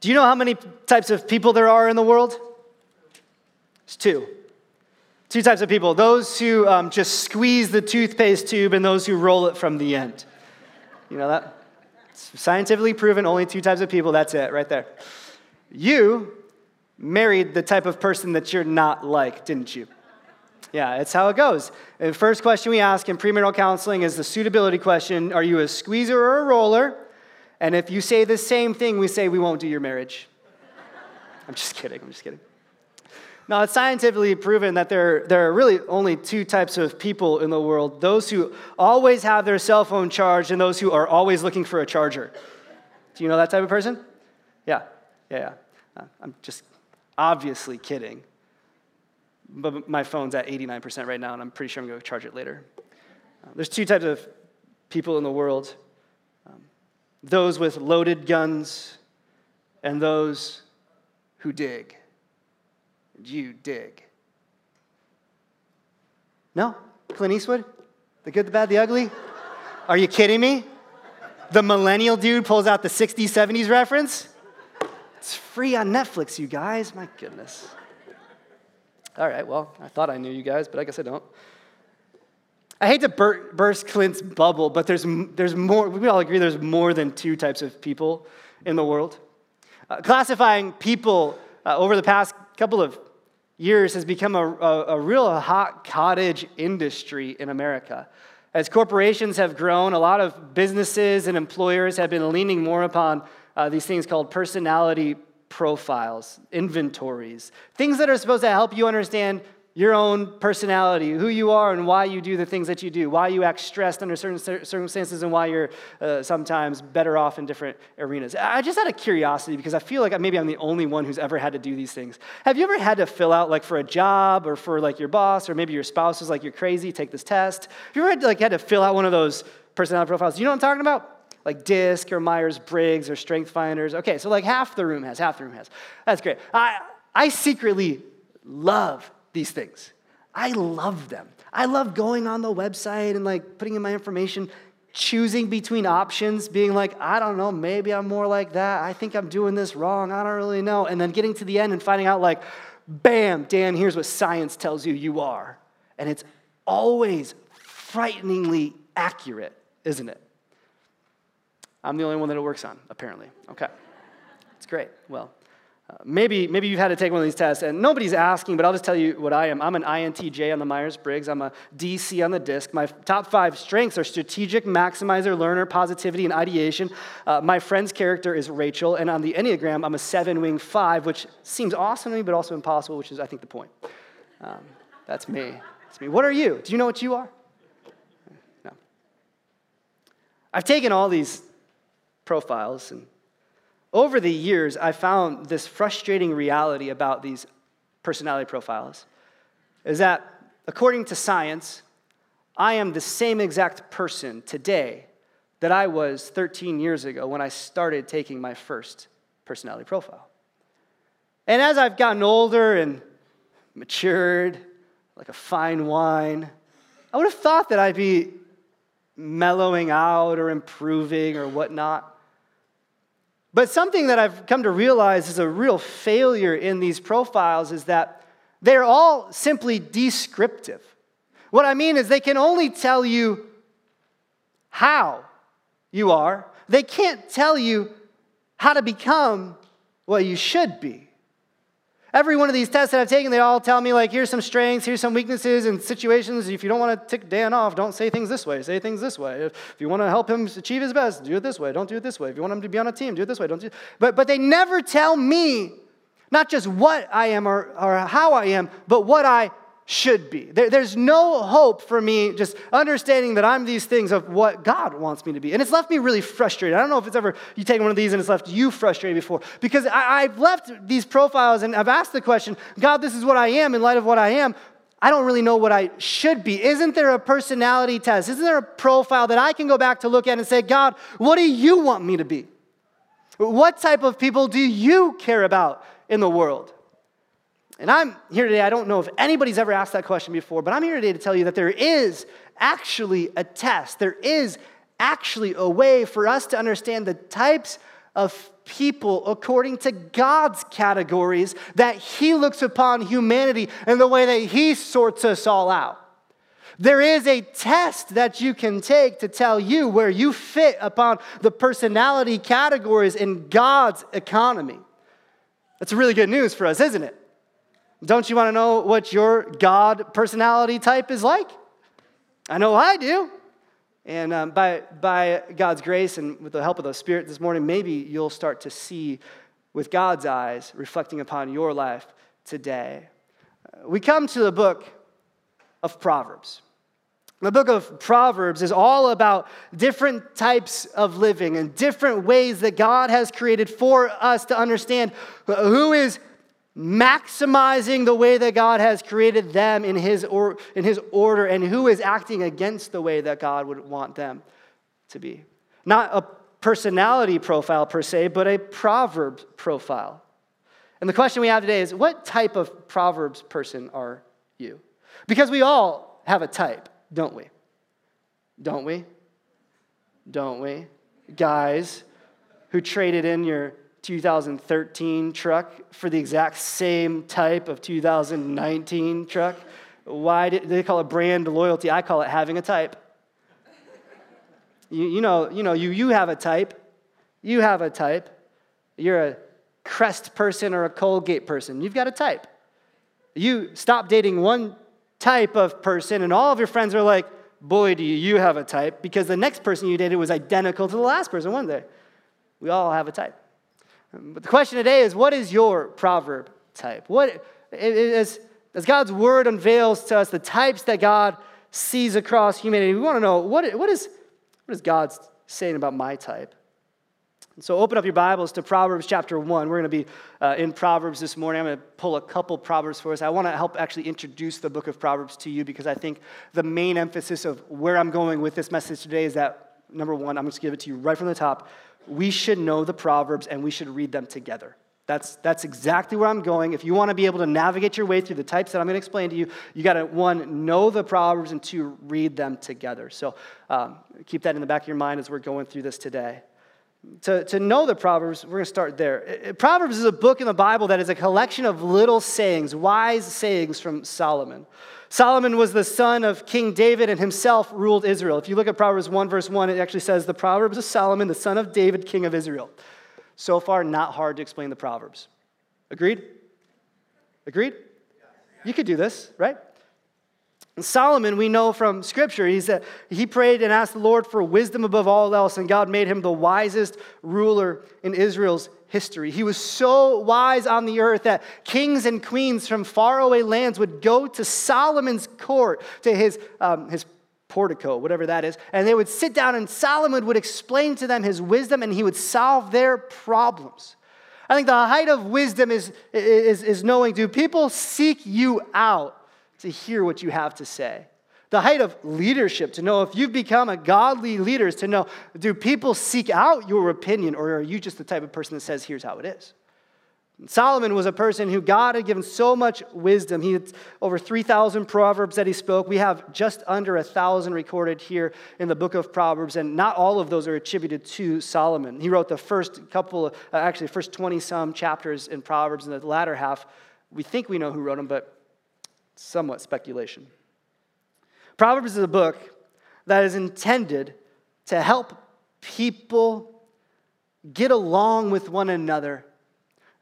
Do you know how many types of people there are in the world? It's two. Two types of people those who um, just squeeze the toothpaste tube and those who roll it from the end. You know that? It's scientifically proven, only two types of people, that's it, right there. You married the type of person that you're not like, didn't you? Yeah, it's how it goes. The first question we ask in premarital counseling is the suitability question Are you a squeezer or a roller? And if you say the same thing, we say we won't do your marriage. I'm just kidding, I'm just kidding. Now, it's scientifically proven that there, there are really only two types of people in the world those who always have their cell phone charged and those who are always looking for a charger. Do you know that type of person? Yeah, yeah, yeah. Uh, I'm just obviously kidding. But my phone's at 89% right now, and I'm pretty sure I'm going to charge it later. Uh, there's two types of people in the world those with loaded guns and those who dig you dig. No? Clint Eastwood? The good, the bad, the ugly? Are you kidding me? The millennial dude pulls out the 60s, 70s reference? It's free on Netflix, you guys. My goodness. All right, well, I thought I knew you guys, but I guess I don't. I hate to bur- burst Clint's bubble, but there's, there's more, we all agree there's more than two types of people in the world. Uh, classifying people uh, over the past couple of years has become a, a, a, real hot cottage industry in America. As corporations have grown, a lot of businesses and employers have been leaning more upon uh, these things called personality profiles, inventories, things that are supposed to help you understand your own personality, who you are, and why you do the things that you do, why you act stressed under certain circumstances, and why you're uh, sometimes better off in different arenas. I just had a curiosity because I feel like maybe I'm the only one who's ever had to do these things. Have you ever had to fill out, like, for a job or for like your boss, or maybe your spouse is like, you're crazy, take this test? Have you ever had to, like, had to fill out one of those personality profiles? You know what I'm talking about? like DISC or Myers Briggs or Strength Finders. Okay, so like half the room has, half the room has. That's great. I, I secretly love these things. I love them. I love going on the website and like putting in my information, choosing between options, being like, I don't know, maybe I'm more like that. I think I'm doing this wrong. I don't really know. And then getting to the end and finding out, like, bam, Dan, here's what science tells you you are. And it's always frighteningly accurate, isn't it? I'm the only one that it works on, apparently. Okay. It's great. Well, maybe, maybe you've had to take one of these tests, and nobody's asking, but I'll just tell you what I am. I'm an INTJ on the Myers Briggs, I'm a DC on the DISC. My top five strengths are strategic, maximizer, learner, positivity, and ideation. Uh, my friend's character is Rachel, and on the Enneagram, I'm a seven wing five, which seems awesome to me, but also impossible, which is, I think, the point. Um, that's me. That's me. What are you? Do you know what you are? No. I've taken all these profiles and over the years, I found this frustrating reality about these personality profiles is that, according to science, I am the same exact person today that I was 13 years ago when I started taking my first personality profile. And as I've gotten older and matured, like a fine wine, I would have thought that I'd be mellowing out or improving or whatnot. But something that I've come to realize is a real failure in these profiles is that they're all simply descriptive. What I mean is, they can only tell you how you are, they can't tell you how to become what you should be. Every one of these tests that I've taken, they all tell me, like, here's some strengths, here's some weaknesses and situations. If you don't want to tick Dan off, don't say things this way, say things this way. If you want to help him achieve his best, do it this way, don't do it this way. If you want him to be on a team, do it this way, don't do it. But, but they never tell me not just what I am or, or how I am, but what I should be. There, there's no hope for me just understanding that I'm these things of what God wants me to be. And it's left me really frustrated. I don't know if it's ever you take one of these and it's left you frustrated before. Because I, I've left these profiles and I've asked the question, God, this is what I am in light of what I am. I don't really know what I should be. Isn't there a personality test? Isn't there a profile that I can go back to look at and say, God, what do you want me to be? What type of people do you care about in the world? And I'm here today, I don't know if anybody's ever asked that question before, but I'm here today to tell you that there is actually a test. There is actually a way for us to understand the types of people according to God's categories that He looks upon humanity and the way that He sorts us all out. There is a test that you can take to tell you where you fit upon the personality categories in God's economy. That's really good news for us, isn't it? Don't you want to know what your God personality type is like? I know I do. And um, by, by God's grace and with the help of the Spirit this morning, maybe you'll start to see with God's eyes reflecting upon your life today. Uh, we come to the book of Proverbs. The book of Proverbs is all about different types of living and different ways that God has created for us to understand who is maximizing the way that God has created them in his, or, in his order and who is acting against the way that God would want them to be. Not a personality profile per se, but a proverb profile. And the question we have today is what type of Proverbs person are you? Because we all have a type don't we? Don't we? Don't we? Guys who traded in your 2013 truck for the exact same type of 2019 truck. Why did they call it brand loyalty? I call it having a type. You, you, know, you know, you, you have a type. You have a type. You're a Crest person or a Colgate person. You've got a type. You stop dating one type of person, and all of your friends are like, boy, do you have a type, because the next person you dated was identical to the last person, wasn't they? We all have a type. But the question today is what is your proverb type? What is, as God's word unveils to us the types that God sees across humanity, we want to know what, what, is, what is God saying about my type? So open up your Bibles to Proverbs chapter 1. We're going to be uh, in Proverbs this morning. I'm going to pull a couple Proverbs for us. I want to help actually introduce the book of Proverbs to you because I think the main emphasis of where I'm going with this message today is that, number one, I'm going to give it to you right from the top. We should know the Proverbs and we should read them together. That's, that's exactly where I'm going. If you want to be able to navigate your way through the types that I'm going to explain to you, you got to, one, know the Proverbs, and two, read them together. So um, keep that in the back of your mind as we're going through this today to, to know the Proverbs, we're going to start there. Proverbs is a book in the Bible that is a collection of little sayings, wise sayings from Solomon. Solomon was the son of King David and himself ruled Israel. If you look at Proverbs 1, verse 1, it actually says, The Proverbs of Solomon, the son of David, king of Israel. So far, not hard to explain the Proverbs. Agreed? Agreed? You could do this, right? Solomon, we know from scripture, he said he prayed and asked the Lord for wisdom above all else, and God made him the wisest ruler in Israel's history. He was so wise on the earth that kings and queens from faraway lands would go to Solomon's court, to his, um, his portico, whatever that is, and they would sit down, and Solomon would explain to them his wisdom, and he would solve their problems. I think the height of wisdom is, is, is knowing do people seek you out? To hear what you have to say. The height of leadership, to know if you've become a godly leader, is to know do people seek out your opinion, or are you just the type of person that says, here's how it is? Solomon was a person who God had given so much wisdom. He had over 3,000 proverbs that he spoke. We have just under a thousand recorded here in the book of Proverbs, and not all of those are attributed to Solomon. He wrote the first couple, of, uh, actually, first 20 some chapters in Proverbs, and the latter half, we think we know who wrote them, but somewhat speculation. Proverbs is a book that is intended to help people get along with one another,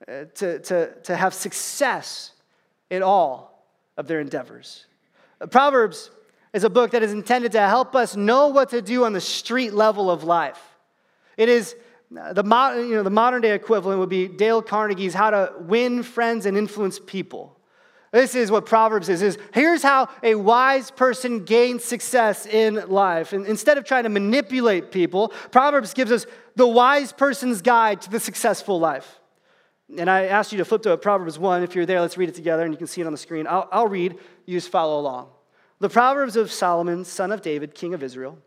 uh, to, to, to have success in all of their endeavors. Uh, Proverbs is a book that is intended to help us know what to do on the street level of life. It is uh, the, you know, the modern day equivalent would be Dale Carnegie's How to Win Friends and Influence People. This is what Proverbs is, is here's how a wise person gains success in life. And instead of trying to manipulate people, Proverbs gives us the wise person's guide to the successful life. And I asked you to flip to Proverbs 1. If you're there, let's read it together, and you can see it on the screen. I'll, I'll read, you just follow along. The Proverbs of Solomon, son of David, king of Israel.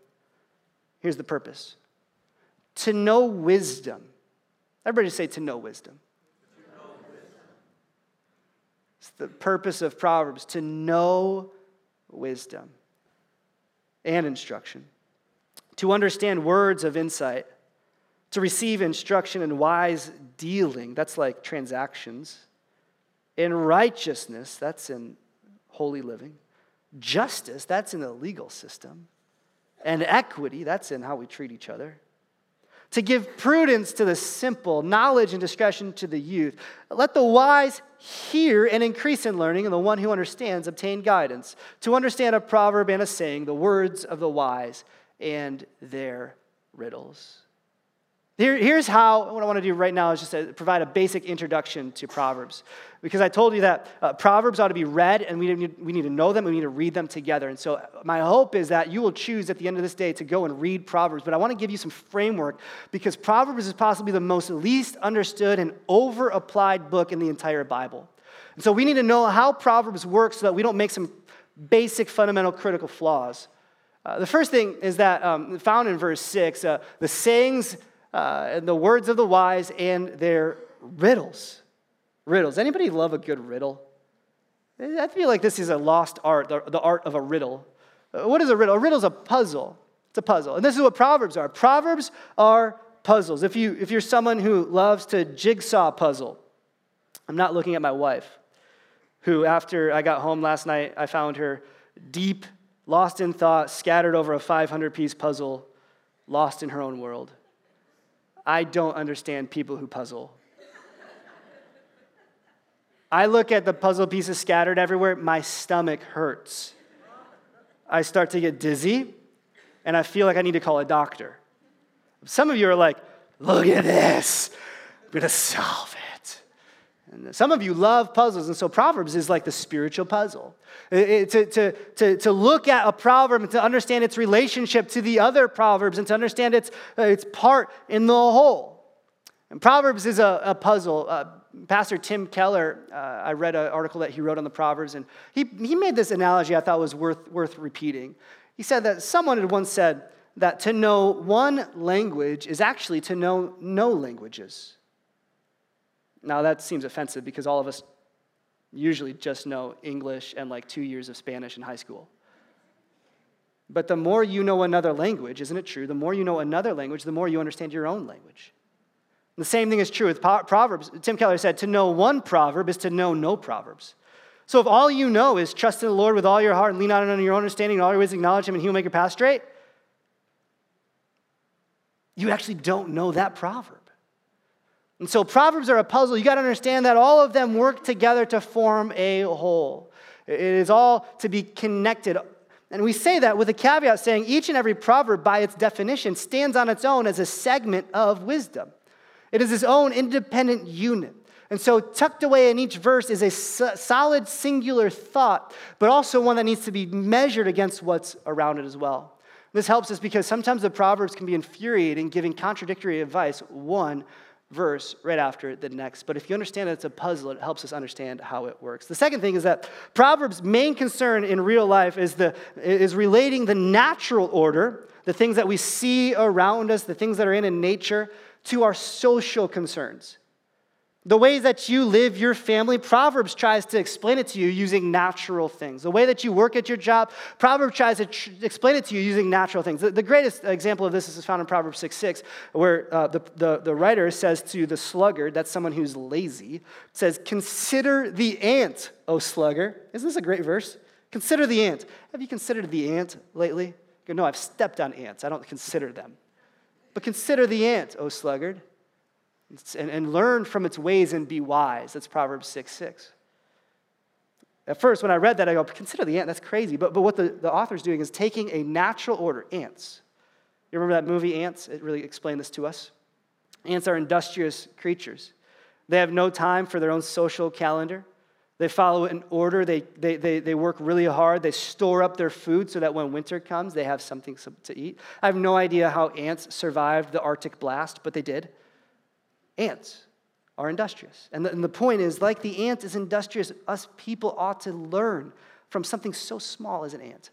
Here's the purpose to know wisdom. Everybody say, to know wisdom. It's the purpose of Proverbs to know wisdom and instruction, to understand words of insight, To receive instruction in wise dealing, that's like transactions. In righteousness, that's in holy living. Justice, that's in the legal system. And equity, that's in how we treat each other. To give prudence to the simple, knowledge and discretion to the youth. Let the wise hear and increase in learning, and the one who understands obtain guidance. To understand a proverb and a saying, the words of the wise and their riddles. Here, here's how, what I want to do right now is just to provide a basic introduction to Proverbs. Because I told you that uh, Proverbs ought to be read and we need, we need to know them and we need to read them together. And so my hope is that you will choose at the end of this day to go and read Proverbs. But I want to give you some framework because Proverbs is possibly the most least understood and over applied book in the entire Bible. And so we need to know how Proverbs works so that we don't make some basic, fundamental, critical flaws. Uh, the first thing is that um, found in verse 6 uh, the sayings uh, and the words of the wise and their riddles. Riddles. Anybody love a good riddle? I feel like this is a lost art, the, the art of a riddle. Uh, what is a riddle? A riddle is a puzzle. It's a puzzle. And this is what Proverbs are. Proverbs are puzzles. If, you, if you're someone who loves to jigsaw puzzle, I'm not looking at my wife, who, after I got home last night, I found her deep, lost in thought, scattered over a 500 piece puzzle, lost in her own world. I don't understand people who puzzle. I look at the puzzle pieces scattered everywhere, my stomach hurts. I start to get dizzy, and I feel like I need to call a doctor. Some of you are like, look at this, I'm gonna solve it. And some of you love puzzles, and so Proverbs is like the spiritual puzzle. It, to, to, to, to look at a proverb and to understand its relationship to the other proverbs and to understand its, uh, its part in the whole. And Proverbs is a, a puzzle. Uh, Pastor Tim Keller, uh, I read an article that he wrote on the Proverbs, and he, he made this analogy I thought was worth, worth repeating. He said that someone had once said that to know one language is actually to know no languages. Now, that seems offensive because all of us usually just know English and like two years of Spanish in high school. But the more you know another language, isn't it true? The more you know another language, the more you understand your own language. And the same thing is true with Proverbs. Tim Keller said, to know one proverb is to know no proverbs. So if all you know is trust in the Lord with all your heart and lean not on your own understanding, and all your ways acknowledge Him, and He will make your path straight, you actually don't know that proverb. And so Proverbs are a puzzle. You got to understand that all of them work together to form a whole. It is all to be connected. And we say that with a caveat saying each and every proverb, by its definition, stands on its own as a segment of wisdom. It is its own independent unit. And so, tucked away in each verse is a solid singular thought, but also one that needs to be measured against what's around it as well. This helps us because sometimes the Proverbs can be infuriating, giving contradictory advice, one verse right after the next. But if you understand that it's a puzzle, it helps us understand how it works. The second thing is that Proverbs' main concern in real life is, the, is relating the natural order, the things that we see around us, the things that are in, in nature, to our social concerns. The ways that you live your family, Proverbs tries to explain it to you using natural things. The way that you work at your job, Proverbs tries to tr- explain it to you using natural things. The, the, greatest example of this is found in Proverbs 6 6, where uh, the, the, the writer says to the sluggard, that's someone who's lazy, says, Consider the ant, O sluggard. Isn't this a great verse? Consider the ant. Have you considered the ant lately? No, I've stepped on ants. I don't consider them. But consider the ant, O sluggard and, and learn from its ways and be wise. That's Proverbs 6 6. At first, when I read that, I go, consider the ant, that's crazy. But, but what the, the author's doing is taking a natural order, ants. You remember that movie, Antz? It really explained this to us. Ants are industrious creatures. They have no time for their own social calendar. They follow an order. They, they, they, they work really hard. They store up their food so that when winter comes, they have something to eat. I have no idea how ants survived the Arctic blast, but they did. Ants are industrious. And the, and the point is, like the ant is industrious, us people ought to learn from something so small as an ant.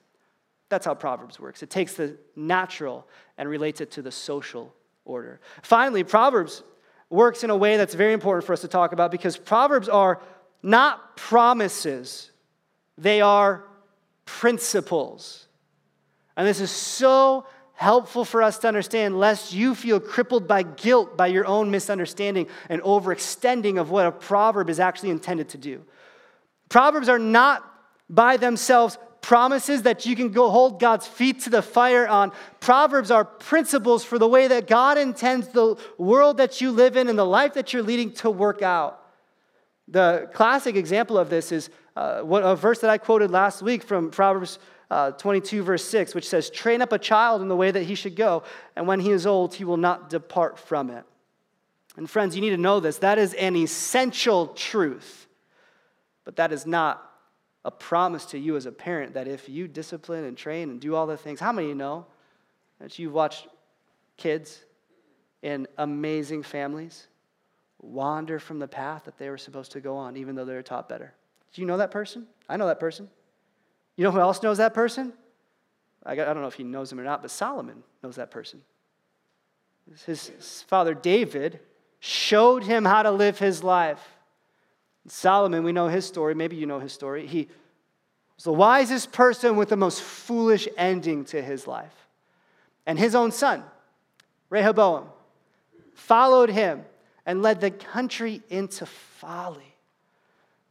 That's how Proverbs works. It takes the natural and relates it to the social order. Finally, Proverbs works in a way that's very important for us to talk about because Proverbs are not promises, they are principles. And this is so helpful for us to understand, lest you feel crippled by guilt by your own misunderstanding and overextending of what a proverb is actually intended to do. Proverbs are not by themselves promises that you can go hold God's feet to the fire on. Proverbs are principles for the way that God intends the world that you live in and the life that you're leading to work out. The classic example of this is uh, what, a verse that I quoted last week from Proverbs uh, 22, verse 6, which says, Train up a child in the way that he should go, and when he is old, he will not depart from it. And friends, you need to know this. That is an essential truth, but that is not a promise to you as a parent that if you discipline and train and do all the things, how many of you know that you've watched kids in amazing families wander from the path that they were supposed to go on, even though they were taught better? Do you know that person? I know that person. You know who else knows that person? I don't know if he knows him or not, but Solomon knows that person. His father David showed him how to live his life. Solomon, we know his story. Maybe you know his story. He was the wisest person with the most foolish ending to his life. And his own son, Rehoboam, followed him and led the country into folly.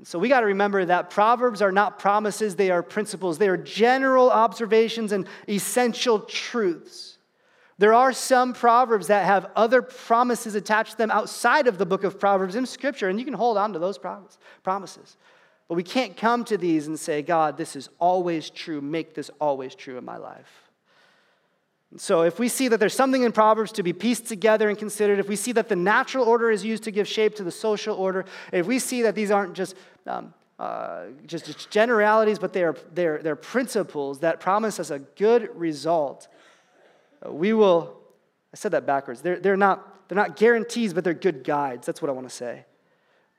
So we got to remember that Proverbs are not promises, they are principles. They are general observations and essential truths. There are some Proverbs that have other promises attached to them outside of the book of Proverbs in Scripture, and you can hold on to those promises. But we can't come to these and say, God, this is always true. Make this always true in my life. So, if we see that there's something in Proverbs to be pieced together and considered, if we see that the natural order is used to give shape to the social order, if we see that these aren't just um, uh, just, just generalities, but they are, they're, they're principles that promise us a good result, uh, we will, I said that backwards. They're, they're, not, they're not guarantees, but they're good guides. That's what I want to say.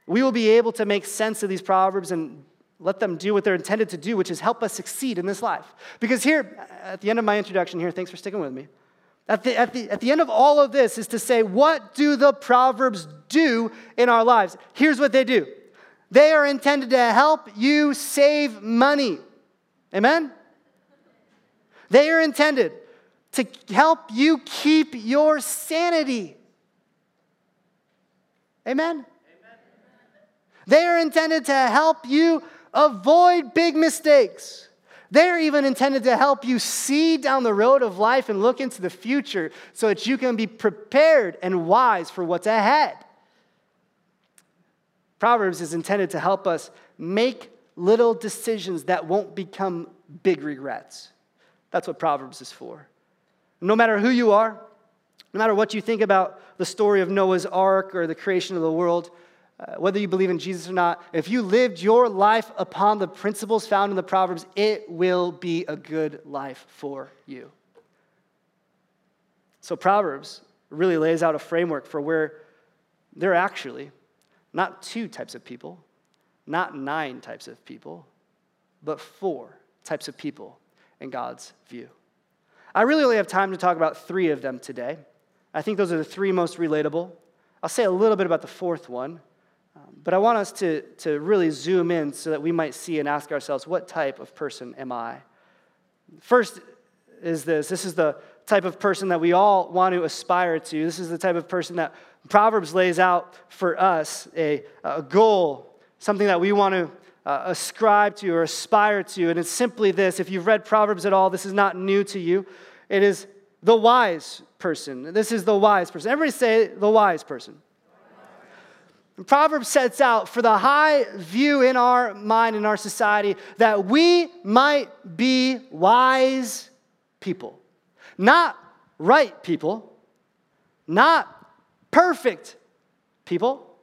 We will be able to make sense of these Proverbs and let them do what they're intended to do, which is help us succeed in this life. Because here, at the end of my introduction here, thanks for sticking with me. At the, at, the, at the end of all of this is to say, what do the Proverbs do in our lives? Here's what they do they are intended to help you save money. Amen? They are intended to help you keep your sanity. Amen? Amen? They are intended to help you Avoid big mistakes. They're even intended to help you see down the road of life and look into the future so that you can be prepared and wise for what's ahead. Proverbs is intended to help us make little decisions that won't become big regrets. That's what Proverbs is for. No matter who you are, no matter what you think about the story of Noah's ark or the creation of the world, uh, whether you believe in Jesus or not, if you lived your life upon the principles found in the Proverbs, it will be a good life for you. So, Proverbs really lays out a framework for where there are actually not two types of people, not nine types of people, but four types of people in God's view. I really only have time to talk about three of them today. I think those are the three most relatable. I'll say a little bit about the fourth one but I want us to, to really zoom in so that we might see and ask ourselves, what type of person am I? First is this this is the type of person that we all want to aspire to. This is the type of person that Proverbs lays out for us a, a goal, something that we want to uh, ascribe to or aspire to. And it's simply this if you've read Proverbs at all, this is not new to you. It is the wise person. This is the wise person. Everybody say the wise person. Proverbs sets out for the high view in our mind, in our society, that we might be wise people. Not right people, not perfect people,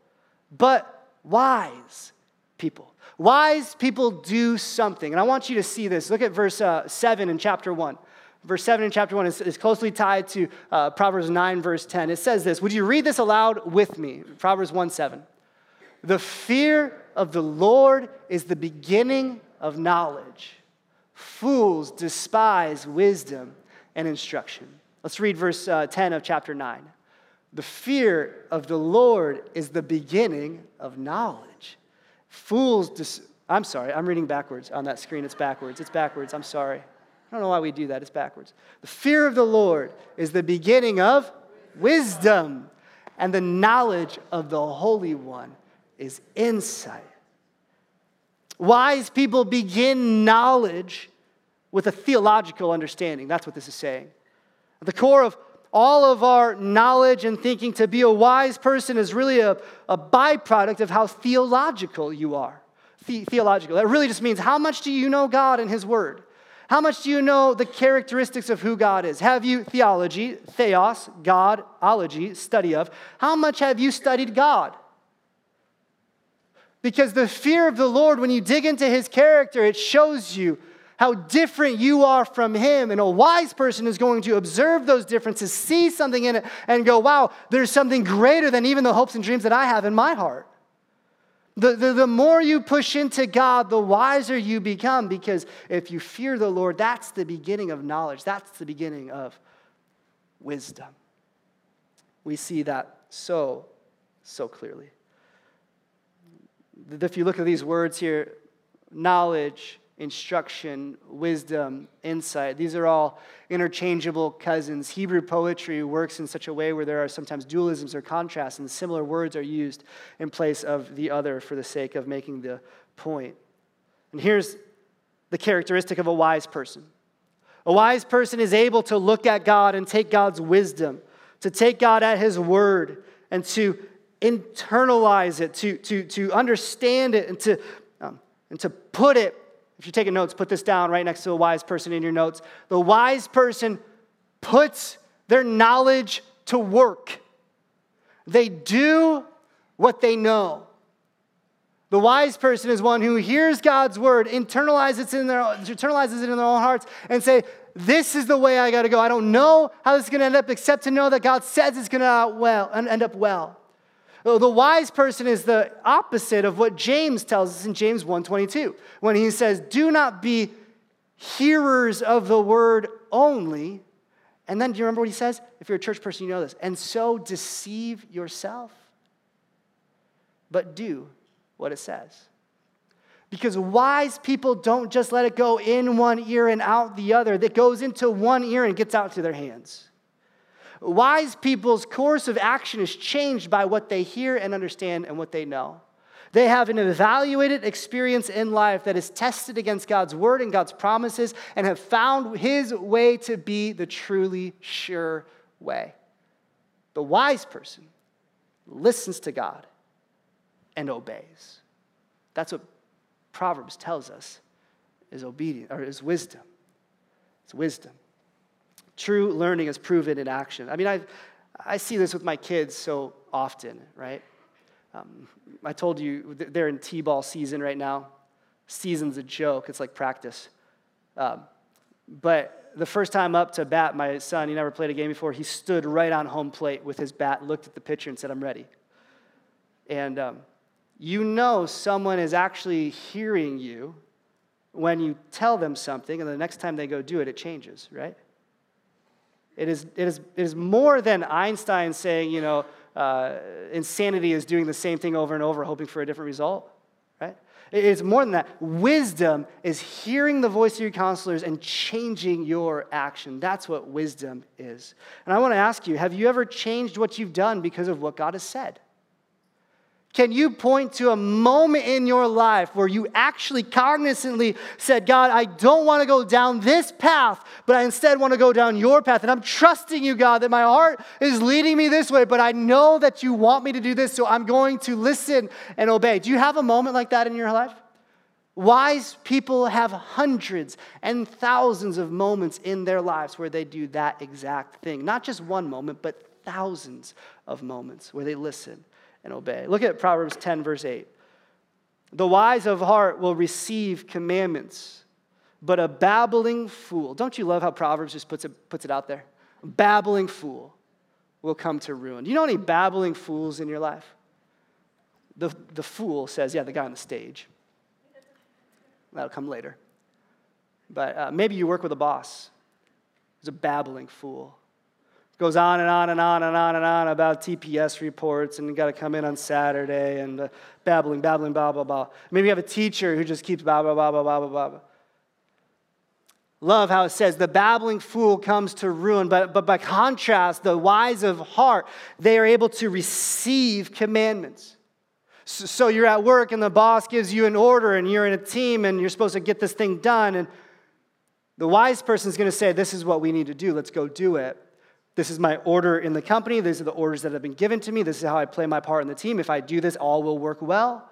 but wise people. Wise people do something. And I want you to see this. Look at verse uh, 7 in chapter 1 verse 7 in chapter 1 is, is closely tied to uh, Proverbs 9, verse 10. It says this Would you read this aloud with me? Proverbs 1 7. The fear of the Lord is the beginning of knowledge. Fools despise wisdom and instruction. Let's read verse uh, 10 of chapter 9. The fear of the Lord is the beginning of knowledge. Fools, dis- I'm sorry, I'm reading backwards on that screen. It's backwards. It's backwards. I'm sorry. I don't know why we do that, it's backwards. The fear of the Lord is the beginning of wisdom, and the knowledge of the Holy One is insight. Wise people begin knowledge with a theological understanding. That's what this is saying. At the core of all of our knowledge and thinking to be a wise person is really a, a byproduct of how theological you are. The, theological. That really just means how much do you know God and His Word? How much do you know the characteristics of who God is? Have you theology, theos, God, ology, study of? How much have you studied God? Because the fear of the Lord, when you dig into His character, it shows you how different you are from him. And a wise person is going to observe those differences, see something in it, and go, wow, there's something greater than even the hopes and dreams that I have in my heart. The, the, the, more you push into God, the wiser you become because if you fear the Lord, that's the beginning of knowledge. That's the beginning of wisdom. We see that so, so clearly. If you look at these words here, knowledge, instruction, wisdom, insight. These are all interchangeable cousins. Hebrew poetry works in such a way where there are sometimes dualisms or contrasts, and similar words are used in place of the other for the sake of making the point. And here's the characteristic of a wise person a wise person is able to look at God and take God's wisdom, to take God at His word, and to internalize it, to, to, to understand it, and to, um, and to put it if you're taking notes, put this down right next to a wise person in your notes. The wise person puts their knowledge to work, they do what they know. The wise person is one who hears God's word, internalizes it in their, internalizes it in their own hearts, and say, This is the way I got to go. I don't know how this is going to end up, except to know that God says it's going to uh, end up well. Oh, the wise person is the opposite of what James tells us in James 1:22 when he says, "Do not be hearers of the word only." And then do you remember what he says? If you're a church person, you know this. And so deceive yourself. But do what it says. Because wise people don't just let it go in one ear and out the other. That goes into one ear and gets out to their hands. Wise people's course of action is changed by what they hear and understand and what they know. They have an evaluated experience in life that is tested against God's word and God's promises and have found his way to be the truly sure way. The wise person listens to God and obeys. That's what Proverbs tells us is obedience or is wisdom. It's wisdom. True learning is proven in action. I mean, I, I see this with my kids so often, right? Um, I told you they're in T ball season right now. Season's a joke, it's like practice. Um, but the first time up to bat, my son, he never played a game before, he stood right on home plate with his bat, looked at the pitcher, and said, I'm ready. And um, you know someone is actually hearing you when you tell them something, and the next time they go do it, it changes, right? It is, it is, it is more than Einstein saying, you know, uh, insanity is doing the same thing over and over, hoping for a different result, right? It's more than that. Wisdom is hearing the voice of your counselors and changing your action. That's what wisdom is. And I want to ask you have you ever changed what you've done because of what God has said? Can you point to a moment in your life where you actually cognizantly said, God, I don't want to go down this path, but I instead want to go down your path? And I'm trusting you, God, that my heart is leading me this way, but I know that you want me to do this, so I'm going to listen and obey. Do you have a moment like that in your life? Wise people have hundreds and thousands of moments in their lives where they do that exact thing. Not just one moment, but thousands of moments where they listen and obey. Look at Proverbs 10, verse 8. The wise of heart will receive commandments, but a babbling fool, don't you love how Proverbs just puts it, puts it out there? A babbling fool will come to ruin. Do you know any babbling fools in your life? The, the fool says, yeah, the guy on the stage. That'll come later. But uh, maybe you work with a boss who's a babbling fool goes on and on and on and on and on about TPS reports and you got to come in on Saturday and uh, babbling, babbling, blah, blah, blah. Maybe you have a teacher who just keeps blah, blah, blah, blah, blah, blah, blah. love how it says, the babbling fool comes to ruin. But, but by contrast, the wise of heart, they are able to receive commandments. So, so you're at work and the boss gives you an order and you're in a team and you're supposed to get this thing done. And the wise person is going to say, This is what we need to do. Let's go do it. This is my order in the company. These are the orders that have been given to me. This is how I play my part in the team. If I do this, all will work well.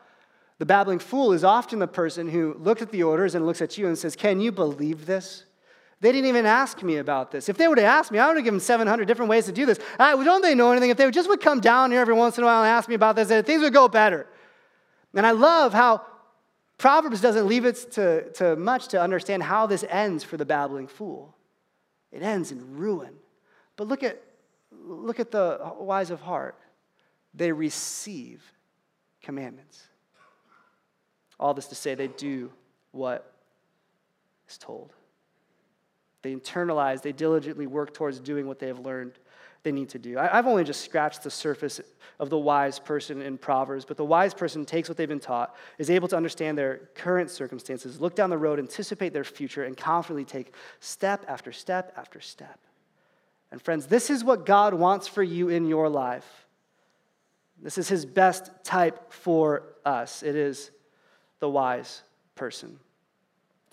The babbling fool is often the person who looks at the orders and looks at you and says, Can you believe this? They didn't even ask me about this. If they would have asked me, I would have given them 700 different ways to do this. I, don't they know anything? If they just would come down here every once in a while and ask me about this, things would go better. And I love how Proverbs doesn't leave it to, to much to understand how this ends for the babbling fool. It ends in ruin. But look at, look at the wise of heart. They receive commandments. All this to say, they do what is told. They internalize, they diligently work towards doing what they have learned they need to do. I, have only just scratched the surface of the wise person in Proverbs, but the wise person takes what they've been taught, is able to understand their current circumstances, look down the road, anticipate their future, and confidently take step after step after step. And friends, this is what God wants for you in your life. This is his best type for us. It is the wise person.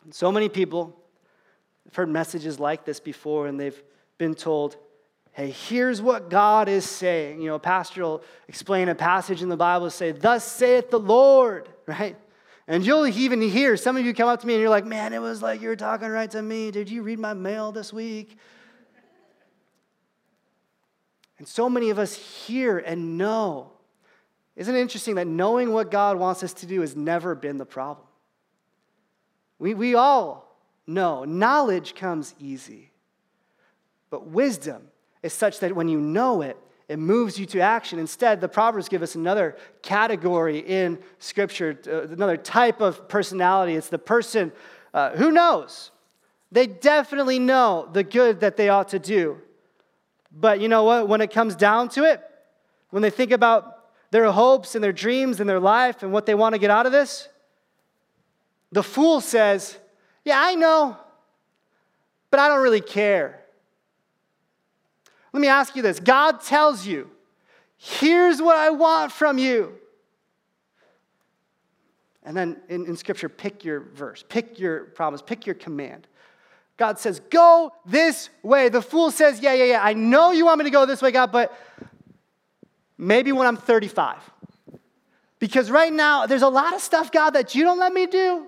And so many people have heard messages like this before, and they've been told, hey, here's what God is saying. You know, a pastor will explain a passage in the Bible, say, Thus saith the Lord, right? And you'll even hear some of you come up to me and you're like, man, it was like you were talking right to me. Did you read my mail this week? And so many of us hear and know. Isn't it interesting that knowing what God wants us to do has never been the problem? We, we all know knowledge comes easy, but wisdom is such that when you know it, it moves you to action. Instead, the Proverbs give us another category in Scripture, uh, another type of personality. It's the person uh, who knows. They definitely know the good that they ought to do. But you know what? When it comes down to it, when they think about their hopes and their dreams and their life and what they want to get out of this, the fool says, Yeah, I know, but I don't really care. Let me ask you this God tells you, here's what I want from you. And then in, in Scripture, pick your verse, pick your promise, pick your command. God says, Go this way. The fool says, Yeah, yeah, yeah, I know you want me to go this way, God, but maybe when I'm 35. Because right now, there's a lot of stuff, God, that you don't let me do.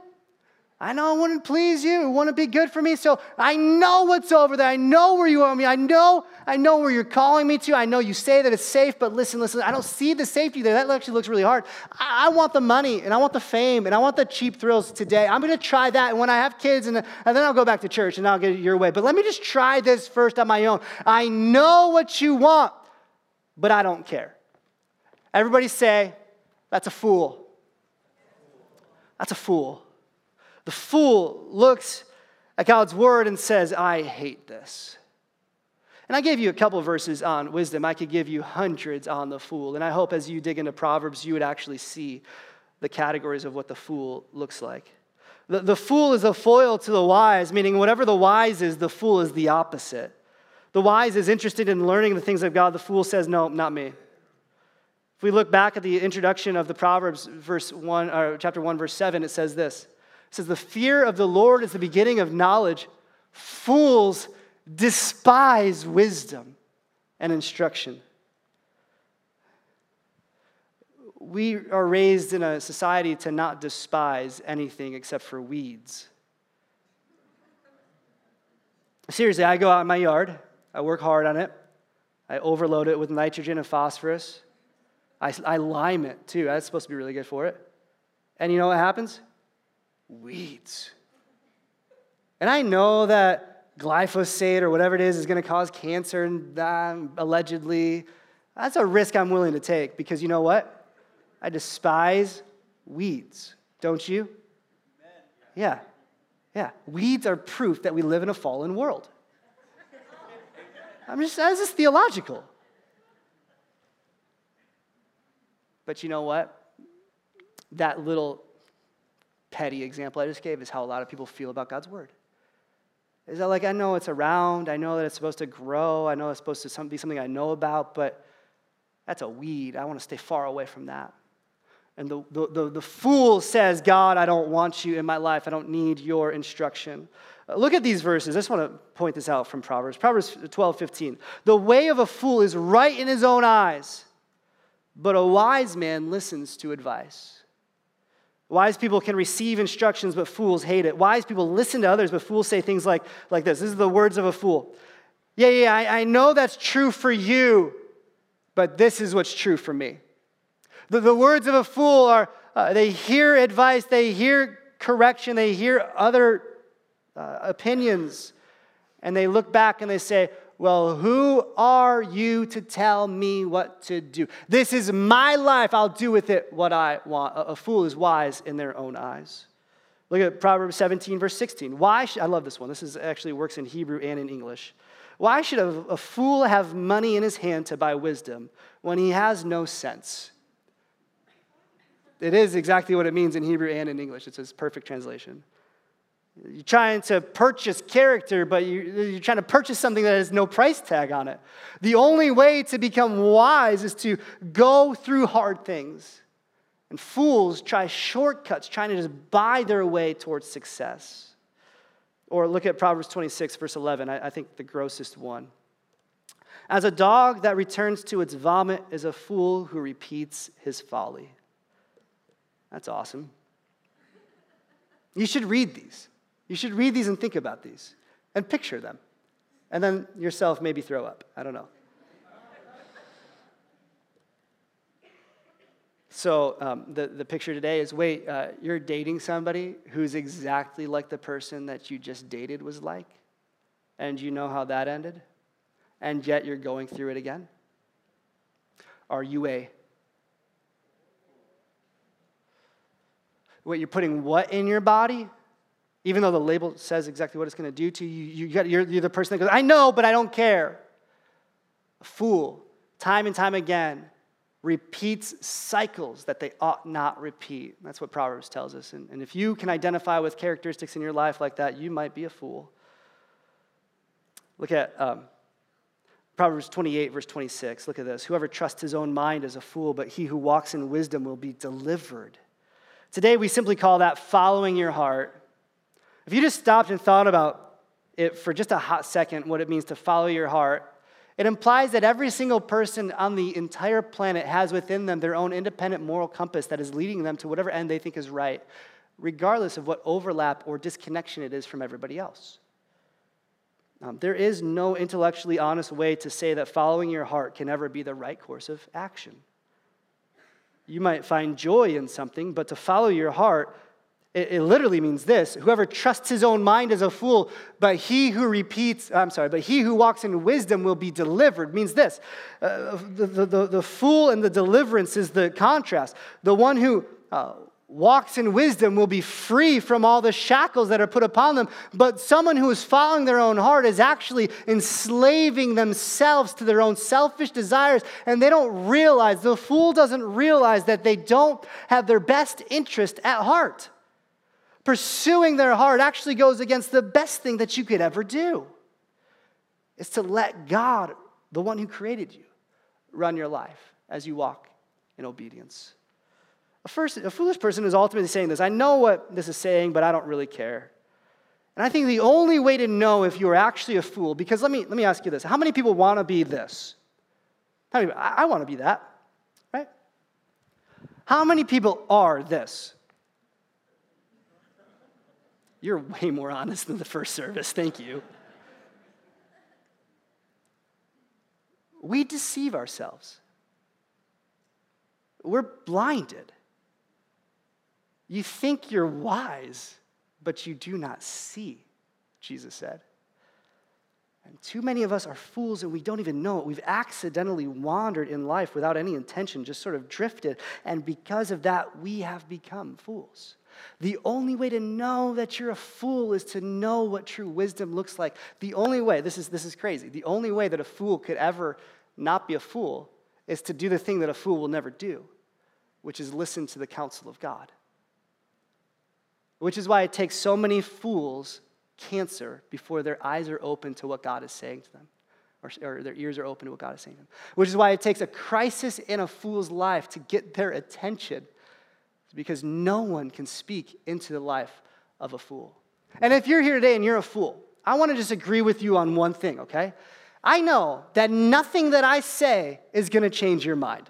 I know I wouldn't please you. It wouldn't be good for me. So I know what's over there. I know where you want me. I know, I know where you're calling me to. I know you say that it's safe, but listen, listen, I don't see the safety there. That actually looks really hard. I, I want the money and I want the fame and I want the cheap thrills today. I'm going to try that. And when I have kids, and, and then I'll go back to church and I'll get it your way. But let me just try this first on my own. I know what you want, but I don't care. Everybody say, that's a fool. That's a fool. The fool looks at God's word and says, I hate this. And I gave you a couple verses on wisdom. I could give you hundreds on the fool. And I hope as you dig into Proverbs, you would actually see the categories of what the fool looks like. The, the fool is a foil to the wise, meaning whatever the wise is, the fool is the opposite. The wise is interested in learning the things of God. The fool says, No, not me. If we look back at the introduction of the Proverbs, verse 1, or chapter 1, verse 7, it says this it says, The fear of the Lord is the beginning of knowledge. Fools despise wisdom and instruction. We are raised in a society to not despise anything except for weeds. Seriously, I go out in my yard, I work hard on it, I overload it with nitrogen and phosphorus. I, I lime it too. That's supposed to be really good for it. And you know what happens? Weeds. And I know that glyphosate or whatever it is is going to cause cancer and uh, allegedly. That's a risk I'm willing to take because you know what? I despise weeds, don't you? Yeah. Yeah. Weeds are proof that we live in a fallen world. I'm just, that's just theological. But you know what? That little petty example I just gave is how a lot of people feel about God's word. Is that like, I know it's around, I know that it's supposed to grow, I know it's supposed to be something I know about, but that's a weed. I want to stay far away from that. And the, the, the, the, fool says, God, I don't want you in my life. I don't need your instruction. Uh, look at these verses. I just want to point this out from Proverbs. Proverbs 12, 15. The way of a fool is right in his own eyes, but a wise man listens to advice. Wise people can receive instructions, but fools hate it. Wise people listen to others, but fools say things like, like this. This is the words of a fool. Yeah, yeah, I, I know that's true for you, but this is what's true for me. The, the words of a fool are, uh, they hear advice, they hear correction, they hear other uh, opinions, and they look back and they say, well, who are you to tell me what to do? This is my life. I'll do with it what I want. A, fool is wise in their own eyes. Look at Proverbs 17, verse 16. Why should, I love this one. This is actually works in Hebrew and in English. Why should a, a fool have money in his hand to buy wisdom when he has no sense? It is exactly what it means in Hebrew and in English. It's a perfect translation. You're trying to purchase character, but you're trying to purchase something that has no price tag on it. The only way to become wise is to go through hard things. And fools try shortcuts, trying to just buy their way towards success. Or look at Proverbs 26, verse 11, I, I think the grossest one. As a dog that returns to its vomit is a fool who repeats his folly. That's awesome. You should read these. You should read these and think about these and picture them. And then yourself maybe throw up. I don't know. So um, the, the picture today is wait, uh, you're dating somebody who's exactly like the person that you just dated was like, and you know how that ended, and yet you're going through it again? Are you a What you're putting what in your body? Even though the label says exactly what it's going to do to you, you got, you're, you're the person that goes, I know, but I don't care. A fool, time and time again, repeats cycles that they ought not repeat. That's what Proverbs tells us. And, and if you can identify with characteristics in your life like that, you might be a fool. Look at um, Proverbs 28, verse 26. Look at this. Whoever trusts his own mind is a fool, but he who walks in wisdom will be delivered. Today, we simply call that following your heart. If you just stopped and thought about it for just a hot second, what it means to follow your heart, it implies that every single person on the entire planet has within them their own independent moral compass that is leading them to whatever end they think is right, regardless of what overlap or disconnection it is from everybody else. Um, there is no intellectually honest way to say that following your heart can ever be the right course of action. You might find joy in something, but to follow your heart it, it, literally means this whoever trusts his own mind is a fool, but he who repeats, I'm sorry, but he who walks in wisdom will be delivered. Means this uh, the, the, the, fool and the deliverance is the contrast. The one who uh, walks in wisdom will be free from all the shackles that are put upon them, but someone who is following their own heart is actually enslaving themselves to their own selfish desires, and they don't realize, the fool doesn't realize that they don't have their best interest at heart pursuing their heart actually goes against the best thing that you could ever do. Is to let God, the one who created you, run your life as you walk in obedience. A, first, a foolish person is ultimately saying this I know what this is saying, but I don't really care. And I think the only way to know if you are actually a fool, because let me, let me ask you this how many people want to be this? How many, I, I want to be that, right? How many people are this? You're way more honest than the first service. Thank you. We deceive ourselves. We're blinded. You think you're wise, but you do not see, Jesus said. And too many of us are fools and we don't even know it. We've accidentally wandered in life without any intention, just sort of drifted. And because of that, we have become fools. The only way to know that you're a fool is to know what true wisdom looks like. The only way, this is, this is crazy, the only way that a fool could ever not be a fool is to do the thing that a fool will never do, which is listen to the counsel of God. Which is why it takes so many fools cancer before their eyes are open to what God is saying to them, or, or their ears are open to what God is saying to them. Which is why it takes a crisis in a fool's life to get their attention, because no one can speak into the life of a fool. And if you're here today and you're a fool, I want to just agree with you on one thing, okay? I know that nothing that I say is going to change your mind.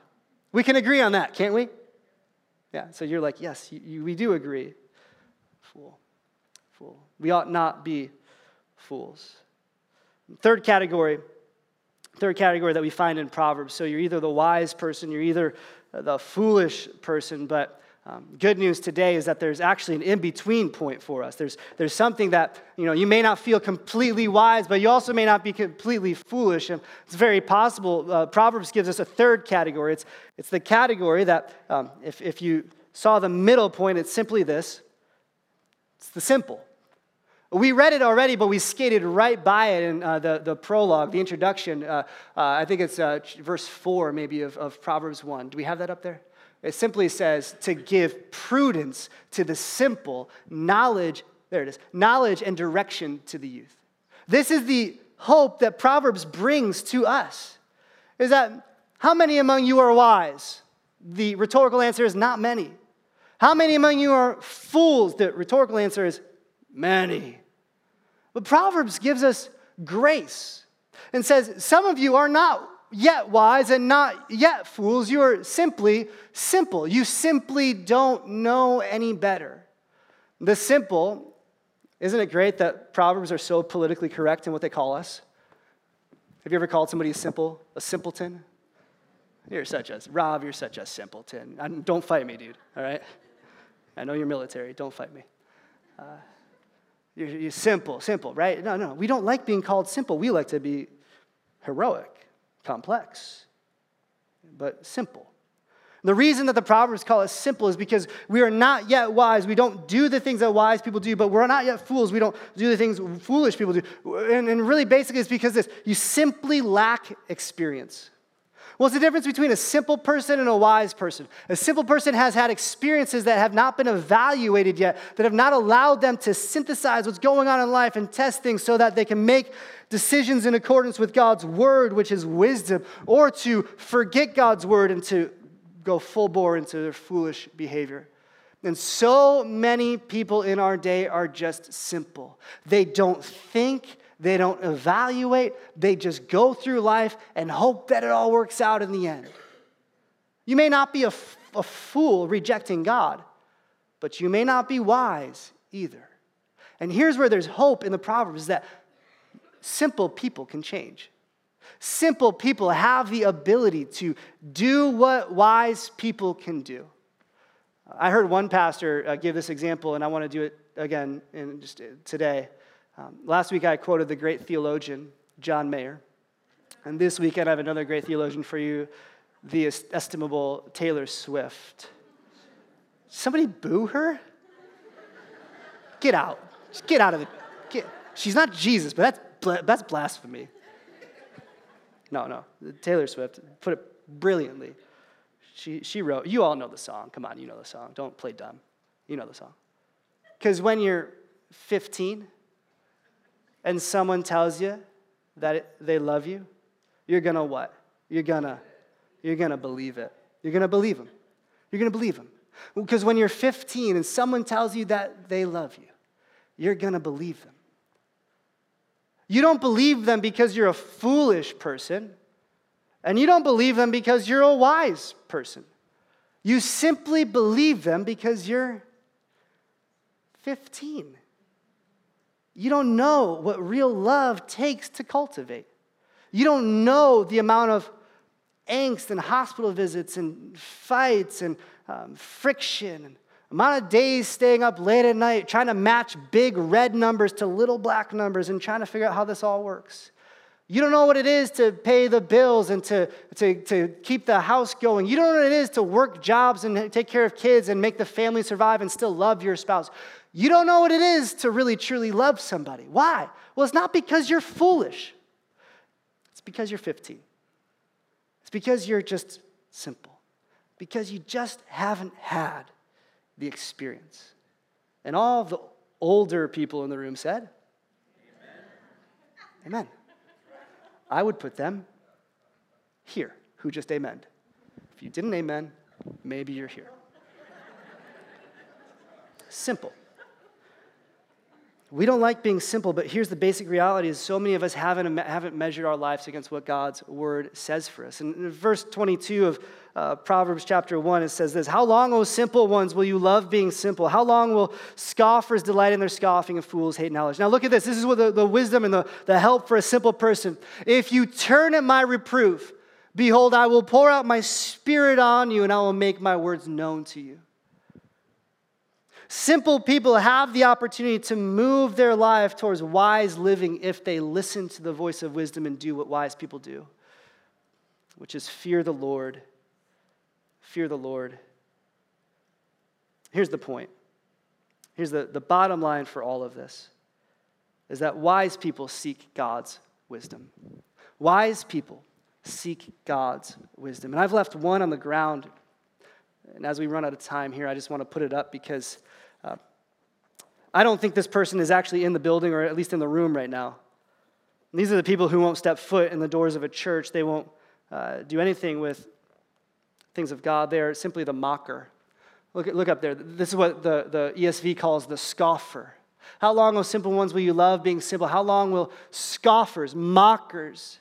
We can agree on that, can't we? Yeah, so you're like, yes, you, you, we do agree. Fool. Fool. We ought not be fools. Third category, third category that we find in Proverbs. So you're either the wise person, you're either uh, the foolish person, but um, good news today is that there's actually an in-between point for us. There's, there's something that, you know, you may not feel completely wise, but you also may not be completely foolish. And it's very possible. Uh, Proverbs gives us a third category. It's, it's the category that, um, if, if you saw the middle point, it's simply this. It's the simple. We read it already, but we skated right by it in uh, the, the prologue, the introduction. Uh, uh I think it's uh, verse 4, maybe, of, of Proverbs 1. Do we have that up there? It simply says to give prudence to the simple, knowledge, there it is, knowledge and direction to the youth. This is the hope that Proverbs brings to us. Is that how many among you are wise? The rhetorical answer is not many. How many among you are fools? The rhetorical answer is many. But Proverbs gives us grace and says, Some of you are not yet wise and not yet fools. You are simply simple. You simply don't know any better. The simple, isn't it great that Proverbs are so politically correct in what they call us? Have you ever called somebody a simple, a simpleton? You're such a, Rob, you're such a simpleton. don't fight me, dude, all right? I know you're military. Don't fight me. Uh, you're, you're simple, simple, right? No, no, we don't like being called simple. We like to be heroic complex, but simple. The reason that the Proverbs call us simple is because we are not yet wise. We don't do the things that wise people do, but we're not yet fools. We don't do the things foolish people do. And, and really, basically, it's because this you simply lack experience. What's the difference between a simple person and a wise person? A simple person has had experiences that have not been evaluated yet, that have not allowed them to synthesize what's going on in life and test things so that they can make decisions in accordance with God's word, which is wisdom, or to forget God's word and to go full bore into their foolish behavior. And so many people in our day are just simple. They don't think, they don't evaluate, they just go through life and hope that it all works out in the end. You may not be a, a fool rejecting God, but you may not be wise either. And here's where there's hope in the Proverbs that simple people can change. Simple people have the ability to do what wise people can do. I heard one pastor uh, give this example, and I want to do it again in just today. Um, last week I quoted the great theologian, John Mayer. And this weekend I have another great theologian for you, the estimable Taylor Swift. Somebody boo her? Get out. Just get out of the. Get, she's not Jesus, but that's, that's blasphemy. No, no. Taylor Swift put it brilliantly. She, she wrote, you all know the song. Come on, you know the song. Don't play dumb. You know the song. Because when you're 15, and someone tells you that they love you, you're gonna what? You're gonna, you're gonna believe it. You're gonna believe them. You're gonna believe them. Because when you're 15 and someone tells you that they love you, you're gonna believe them. You don't believe them because you're a foolish person, and you don't believe them because you're a wise person. You simply believe them because you're 15. You don't know what real love takes to cultivate. You don't know the amount of angst and hospital visits and fights and um, friction and amount of days staying up late at night trying to match big red numbers to little black numbers and trying to figure out how this all works. You don't know what it is to pay the bills and to, to, to keep the house going. You don't know what it is to work jobs and take care of kids and make the family survive and still love your spouse. You don't know what it is to really truly love somebody. Why? Well, it's not because you're foolish, it's because you're 15. It's because you're just simple, because you just haven't had the experience. And all the older people in the room said, Amen. I would put them here. Who just amen? If you didn't amen, maybe you're here. Simple. We don't like being simple, but here's the basic reality is so many of us haven't, haven't measured our lives against what God's word says for us. And in verse 22 of uh, Proverbs chapter 1, it says this How long, O simple ones, will you love being simple? How long will scoffers delight in their scoffing and fools hate knowledge? Now look at this. This is what the, the wisdom and the, the help for a simple person. If you turn at my reproof, behold, I will pour out my spirit on you and I will make my words known to you. Simple people have the opportunity to move their life towards wise living if they listen to the voice of wisdom and do what wise people do, which is fear the Lord. Fear the Lord. Here's the point. Here's the, the bottom line for all of this is that wise people seek God's wisdom. Wise people seek God's wisdom. And I've left one on the ground. And as we run out of time here, I just want to put it up because uh, I don't think this person is actually in the building or at least in the room right now. And these are the people who won't step foot in the doors of a church. They won't uh, do anything with things of God. They're simply the mocker. Look, look up there. This is what the, the ESV calls the scoffer. How long, O simple ones, will you love being simple? How long will scoffers, mockers,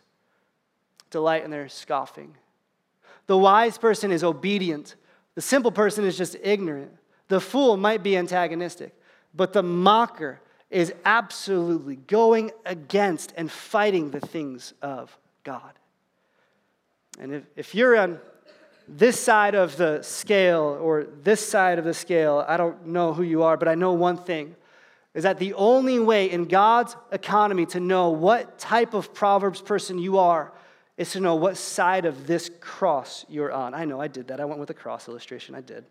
delight in their scoffing? The wise person is obedient, the simple person is just ignorant. The fool might be antagonistic, but the mocker is absolutely going against and fighting the things of God. And if, if you're on this side of the scale or this side of the scale, I don't know who you are, but I know one thing is that the only way in God's economy to know what type of Proverbs person you are is to know what side of this cross you're on. I know I did that. I went with a cross illustration. I did.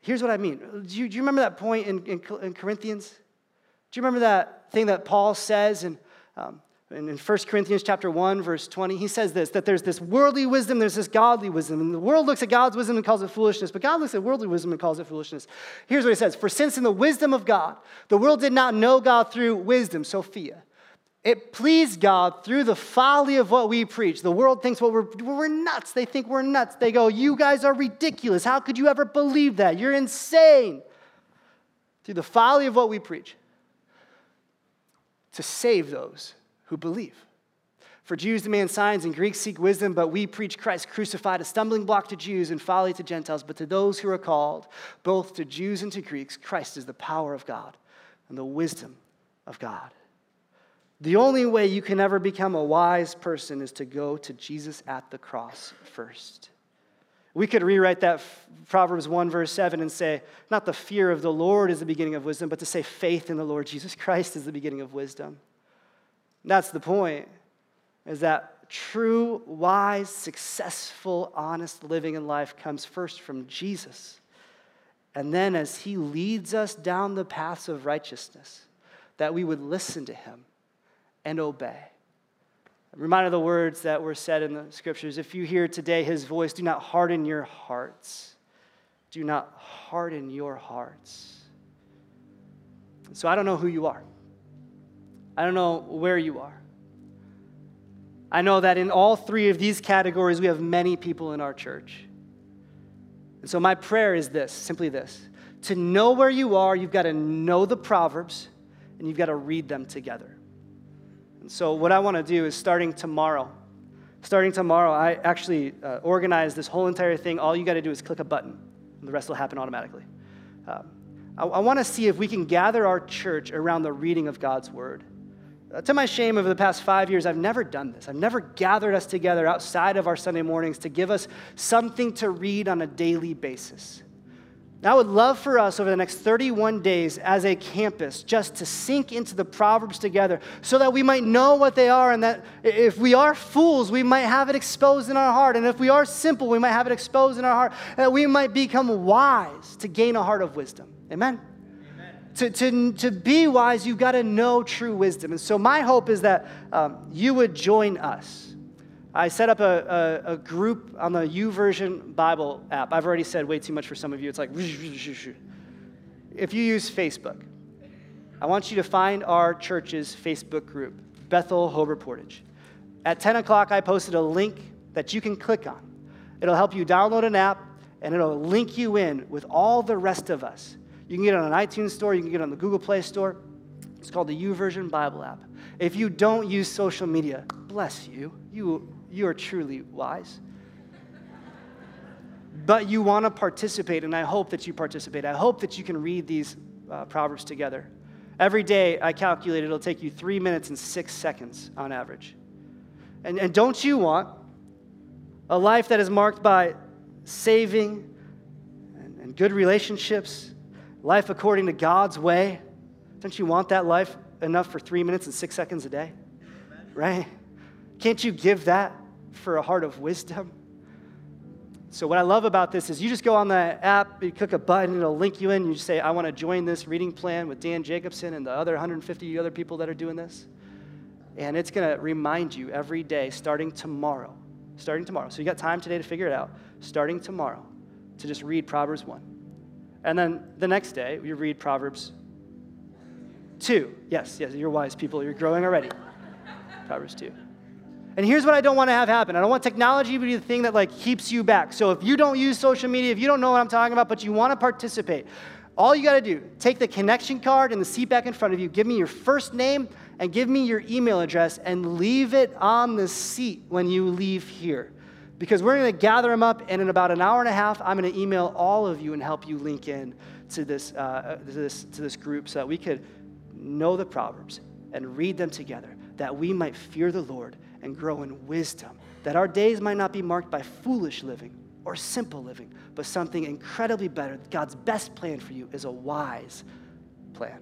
Here's what I mean. Do you, do you remember that point in, in, in, Corinthians? Do you remember that thing that Paul says And um, in, in 1 Corinthians chapter 1, verse 20? He says this, that there's this worldly wisdom, there's this godly wisdom. And the world looks at God's wisdom and calls it foolishness, but God looks at worldly wisdom and calls it foolishness. Here's what he says For since in the wisdom of God, the world did not know God through wisdom, Sophia, it pleased God through the folly of what we preach. The world thinks, well, we're, we're nuts. They think we're nuts. They go, you guys are ridiculous. How could you ever believe that? You're insane. Through the folly of what we preach, to save those who believe. For Jews demand signs and Greeks seek wisdom, but we preach Christ crucified, a stumbling block to Jews and folly to Gentiles. But to those who are called, both to Jews and to Greeks, Christ is the power of God and the wisdom of God. The only way you can ever become a wise person is to go to Jesus at the cross first. We could rewrite that Proverbs 1, verse 7, and say, not the fear of the Lord is the beginning of wisdom, but to say faith in the Lord Jesus Christ is the beginning of wisdom. That's the point, is that true, wise, successful, honest living in life comes first from Jesus. And then as he leads us down the paths of righteousness, that we would listen to him and obey. I'm reminded of the words that were said in the scriptures. If you hear today his voice, do not harden your hearts. Do not harden your hearts. So I don't know who you are. I don't know where you are. I know that in all three of these categories, we have many people in our church. And so my prayer is this simply this to know where you are, you've got to know the Proverbs and you've got to read them together. And so, what I want to do is starting tomorrow, starting tomorrow, I actually uh, organize this whole entire thing. All you got to do is click a button, and the rest will happen automatically. Um, I, I want to see if we can gather our church around the reading of God's word. Uh, to my shame, over the past five years, I've never done this. I've never gathered us together outside of our Sunday mornings to give us something to read on a daily basis. I would love for us over the next 31 days as a campus just to sink into the Proverbs together so that we might know what they are and that if we are fools, we might have it exposed in our heart. And if we are simple, we might have it exposed in our heart. That we might become wise to gain a heart of wisdom. Amen? To, to, to be wise, you've got to know true wisdom. And so, my hope is that um, you would join us I set up a, a, a group on the YouVersion Bible app. I've already said way too much for some of you. It's like, if you use Facebook, I want you to find our church's Facebook group, Bethel Hobart Portage. At 10 o'clock, I posted a link that you can click on. It'll help you download an app and it'll link you in with all the rest of us. You can get it on an iTunes store, you can get it on the Google Play Store. It's called the YouVersion Bible app. If you don't use social media, bless you. You, you are truly wise. but you want to participate, and I hope that you participate. I hope that you can read these uh, Proverbs together. Every day, I calculate it'll take you three minutes and six seconds on average. And, and don't you want a life that is marked by saving and, and good relationships, life according to God's way? Don't you want that life enough for three minutes and six seconds a day? Right? Can't you give that for a heart of wisdom? So, what I love about this is you just go on the app, you click a button, it'll link you in. You just say, I want to join this reading plan with Dan Jacobsen and the other 150 other people that are doing this. And it's going to remind you every day, starting tomorrow, starting tomorrow. So, you got time today to figure it out. Starting tomorrow, to just read Proverbs 1. And then the next day, you read Proverbs 2. Yes, yes, you're wise people. You're growing already. Proverbs 2. And here's what I don't want to have happen. I don't want technology to be the thing that like keeps you back. So if you don't use social media, if you don't know what I'm talking about, but you want to participate, all you got to do, take the connection card and the seat back in front of you, give me your first name and give me your email address and leave it on the seat when you leave here. Because we're going to gather them up, and in about an hour and a half, I'm going to email all of you and help you link in to this, uh, to this, to this group so that we could know the Proverbs and read them together, that we might fear the Lord and grow in wisdom, that our days might not be marked by foolish living or simple living, but something incredibly better. God's best plan for you is a wise plan.